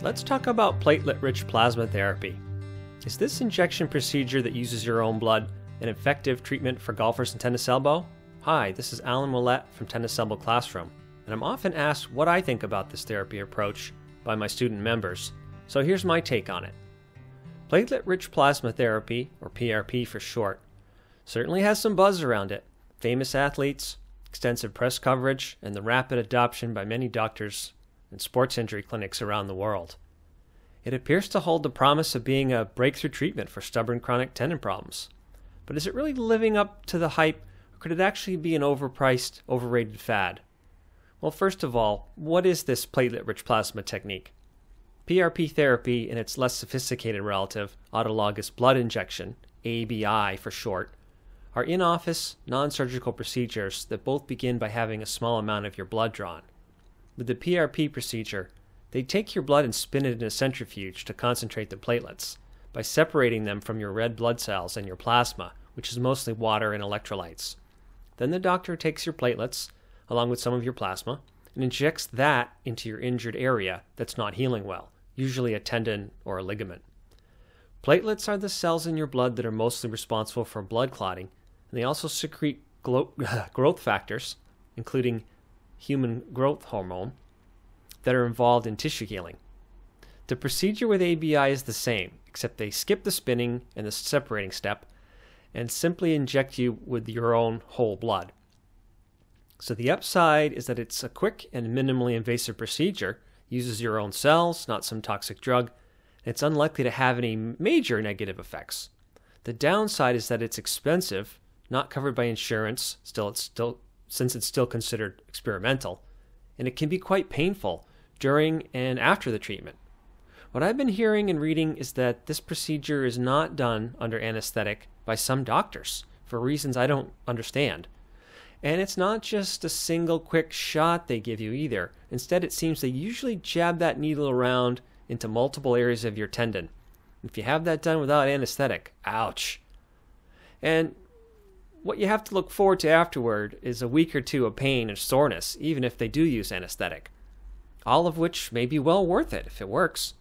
Let's talk about platelet rich plasma therapy. Is this injection procedure that uses your own blood an effective treatment for golfers in tennis elbow? Hi, this is Allen Willette from Tennis Elbow Classroom, and I'm often asked what I think about this therapy approach by my student members, so here's my take on it. Platelet rich plasma therapy, or PRP for short, certainly has some buzz around it. Famous athletes, extensive press coverage, and the rapid adoption by many doctors and sports injury clinics around the world. It appears to hold the promise of being a breakthrough treatment for stubborn chronic tendon problems. But is it really living up to the hype, or could it actually be an overpriced, overrated fad? Well, first of all, what is this platelet rich plasma technique? PRP therapy and its less sophisticated relative, autologous blood injection, ABI for short, are in office, non surgical procedures that both begin by having a small amount of your blood drawn. With the PRP procedure, they take your blood and spin it in a centrifuge to concentrate the platelets by separating them from your red blood cells and your plasma, which is mostly water and electrolytes. Then the doctor takes your platelets, along with some of your plasma, and injects that into your injured area that's not healing well, usually a tendon or a ligament. Platelets are the cells in your blood that are mostly responsible for blood clotting, and they also secrete glo- growth factors, including human growth hormone, that are involved in tissue healing. The procedure with ABI is the same, except they skip the spinning and the separating step and simply inject you with your own whole blood. So the upside is that it's a quick and minimally invasive procedure, uses your own cells, not some toxic drug, and it's unlikely to have any major negative effects. The downside is that it's expensive, not covered by insurance, still it's still since it's still considered experimental, and it can be quite painful during and after the treatment. What I've been hearing and reading is that this procedure is not done under anesthetic by some doctors for reasons I don't understand. And it's not just a single quick shot they give you either. Instead, it seems they usually jab that needle around into multiple areas of your tendon. If you have that done without anesthetic, ouch. And what you have to look forward to afterward is a week or two of pain and soreness, even if they do use anesthetic. All of which may be well worth it if it works.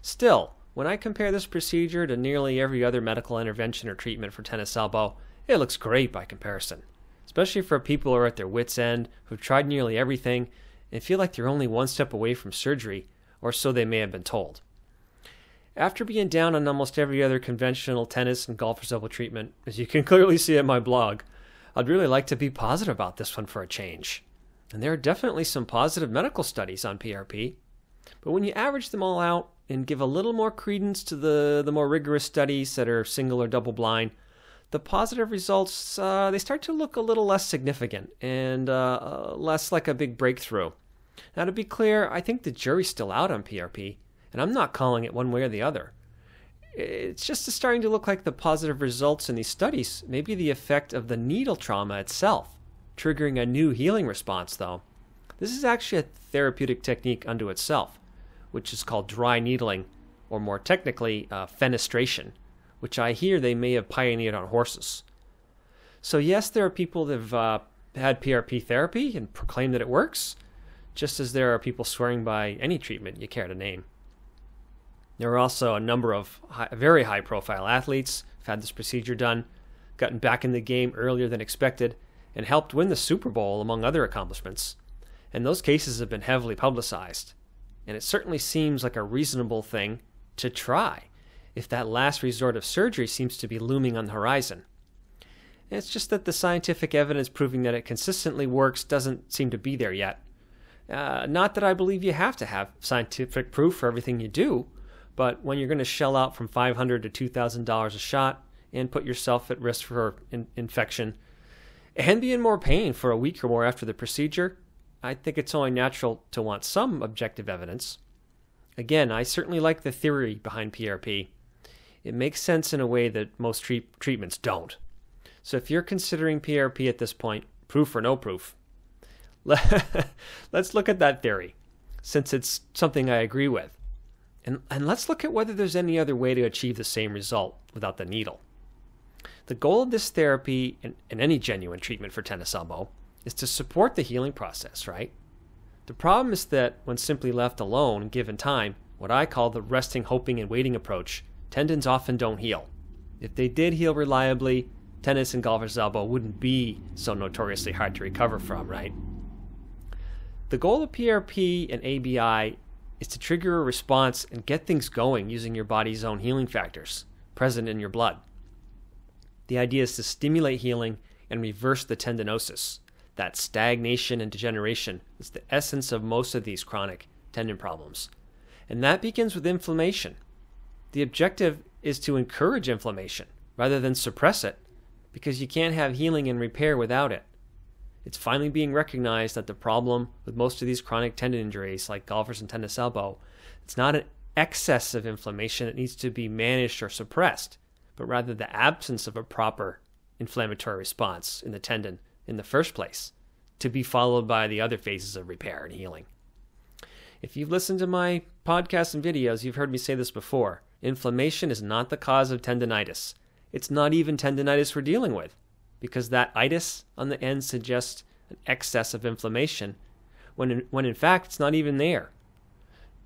Still, when I compare this procedure to nearly every other medical intervention or treatment for tennis elbow, it looks great by comparison. Especially for people who are at their wits' end, who've tried nearly everything, and feel like they're only one step away from surgery, or so they may have been told. After being down on almost every other conventional tennis and golfer's elbow treatment, as you can clearly see at my blog, I'd really like to be positive about this one for a change. And there are definitely some positive medical studies on PRP. But when you average them all out and give a little more credence to the, the more rigorous studies that are single or double blind, the positive results uh, they start to look a little less significant and uh, uh less like a big breakthrough. Now, to be clear, I think the jury's still out on PRP and I'm not calling it one way or the other. It's just starting to look like the positive results in these studies may be the effect of the needle trauma itself, triggering a new healing response, though. This is actually a therapeutic technique unto itself, which is called dry needling, or more technically, uh, fenestration, which I hear they may have pioneered on horses. So, yes, there are people that have uh, had PRP therapy and proclaim that it works, just as there are people swearing by any treatment you care to name. There are also a number of high, very high profile athletes who've had this procedure done, gotten back in the game earlier than expected, and helped win the Super Bowl, among other accomplishments. And those cases have been heavily publicized. And it certainly seems like a reasonable thing to try if that last resort of surgery seems to be looming on the horizon. it's just that the scientific evidence proving that it consistently works doesn't seem to be there yet. Uh, not that I believe you have to have scientific proof for everything you do, but when you're going to shell out from 500 to $2,000 a shot and put yourself at risk for in- infection and be in more pain for a week or more after the procedure, I think it's only natural to want some objective evidence. Again, I certainly like the theory behind PRP. It makes sense in a way that most treat- treatments don't. So if you're considering PRP at this point, proof or no proof, let's look at that theory, since it's something I agree with. And, and let's look at whether there's any other way to achieve the same result without the needle. The goal of this therapy and, and any genuine treatment for tennis elbow is to support the healing process, right? The problem is that when simply left alone, given time, what I call the resting, hoping, and waiting approach, tendons often don't heal. If they did heal reliably, tennis and golfer's elbow wouldn't be so notoriously hard to recover from, right? The goal of PRP and ABI is to trigger a response and get things going using your body's own healing factors present in your blood. The idea is to stimulate healing and reverse the tendinosis. That stagnation and degeneration is the essence of most of these chronic tendon problems. And that begins with inflammation. The objective is to encourage inflammation rather than suppress it because you can't have healing and repair without it. It's finally being recognized that the problem with most of these chronic tendon injuries, like golfers and tennis elbow, it's not an excess of inflammation that needs to be managed or suppressed, but rather the absence of a proper inflammatory response in the tendon in the first place, to be followed by the other phases of repair and healing. If you've listened to my podcasts and videos, you've heard me say this before. Inflammation is not the cause of tendonitis. It's not even tendonitis we're dealing with, because that itis on the end suggests an excess of inflammation, when in, when in fact it's not even there.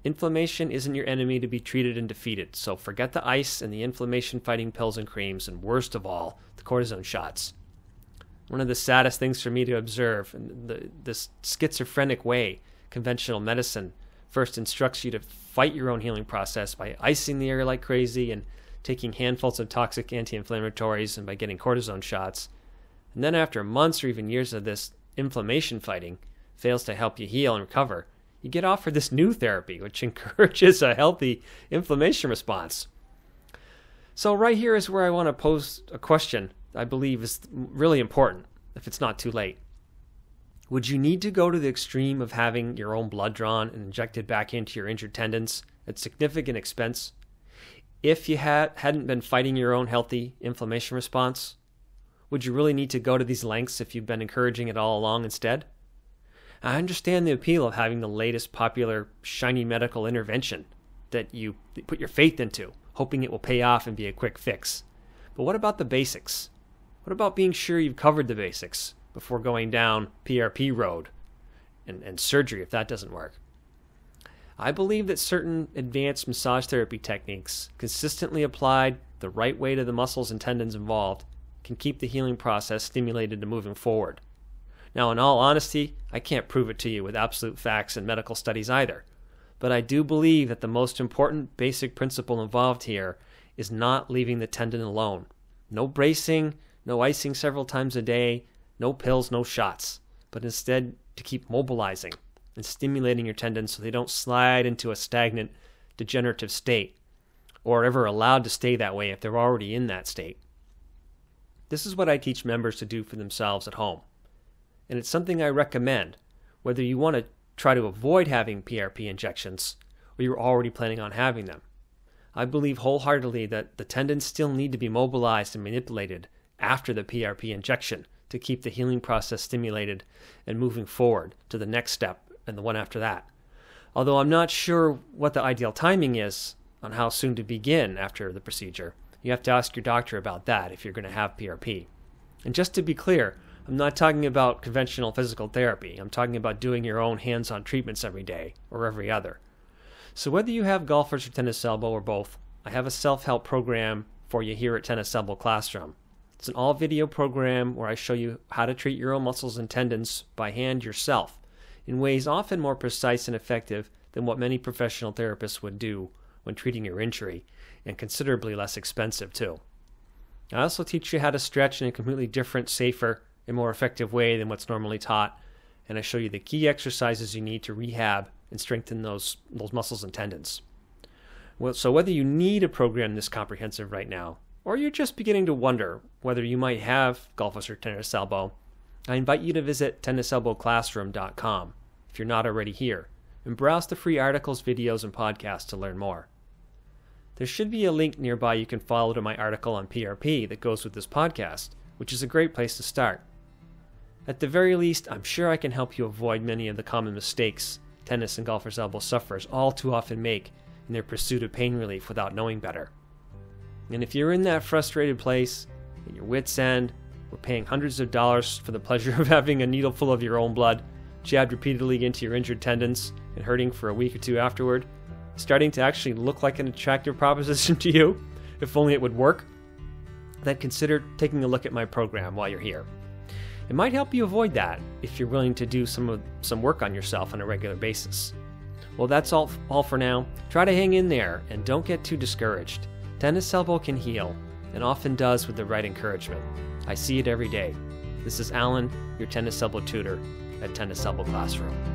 Inflammation isn't your enemy to be treated and defeated, so forget the ice and the inflammation fighting pills and creams, and worst of all, the cortisone shots. One of the saddest things for me to observe, in the, this schizophrenic way conventional medicine first instructs you to fight your own healing process by icing the air like crazy and taking handfuls of toxic anti inflammatories and by getting cortisone shots. And then, after months or even years of this inflammation fighting fails to help you heal and recover, you get offered this new therapy, which encourages a healthy inflammation response. So, right here is where I want to pose a question I believe is really important if it's not too late. Would you need to go to the extreme of having your own blood drawn and injected back into your injured tendons at significant expense if you had, hadn't been fighting your own healthy inflammation response? Would you really need to go to these lengths if you've been encouraging it all along instead? I understand the appeal of having the latest popular shiny medical intervention that you put your faith into, hoping it will pay off and be a quick fix. But what about the basics? What about being sure you've covered the basics before going down PRP road and, and surgery if that doesn't work? I believe that certain advanced massage therapy techniques, consistently applied the right way to the muscles and tendons involved, can keep the healing process stimulated and moving forward. Now, in all honesty, I can't prove it to you with absolute facts and medical studies either. But I do believe that the most important basic principle involved here is not leaving the tendon alone. No bracing, no icing several times a day, no pills, no shots, but instead to keep mobilizing and stimulating your tendons so they don't slide into a stagnant, degenerative state, or ever allowed to stay that way if they're already in that state. This is what I teach members to do for themselves at home and it's something I recommend, whether you want to try to avoid having PRP injections or you're already planning on having them. I believe wholeheartedly that the tendons still need to be mobilized and manipulated after the PRP injection to keep the healing process stimulated and moving forward to the next step and the one after that. Although I'm not sure what the ideal timing is on how soon to begin after the procedure, you have to ask your doctor about that if you're going to have PRP. And just to be clear, I'm not talking about conventional physical therapy. I'm talking about doing your own hands on treatments every day or every other. So, whether you have golfers or tennis elbow or both, I have a self help program for you here at Tennis Elbow Classroom. It's an all video program where I show you how to treat your own muscles and tendons by hand yourself in ways often more precise and effective than what many professional therapists would do when treating your injury, and considerably less expensive too. I also teach you how to stretch in a completely different, safer, and more effective way than what's normally taught. And I show you the key exercises you need to rehab and strengthen those, those muscles and tendons. Well, so whether you need a program this comprehensive right now, or you're just beginning to wonder whether you might have golfers or tennis elbow, I invite you to visit tenniselbowclassroom.com if you're not already here and browse the free articles, videos, and podcasts to learn more. There should be a link nearby you can follow to my article on PRP that goes with this podcast, which is a great place to start. At the very least, I'm sure I can help you avoid many of the common mistakes tennis and golfers' elbow sufferers all too often make in their pursuit of pain relief without knowing better. And if you're in that frustrated place, at your wits' end, or paying hundreds of dollars for the pleasure of having a needle full of your own blood jabbed repeatedly into your injured tendons and hurting for a week or two afterward, starting to actually look like an attractive proposition to you, if only it would work, then consider taking a look at my program while you're here. It might help you avoid that if you're willing to do some of, some work on yourself on a regular basis. Well, that's all, all for now. Try to hang in there and don't get too discouraged. Tennis elbow can heal, and often does with the right encouragement. I see it every day. This is Allen, your tennis elbow tutor at Tennis Elbow Classroom.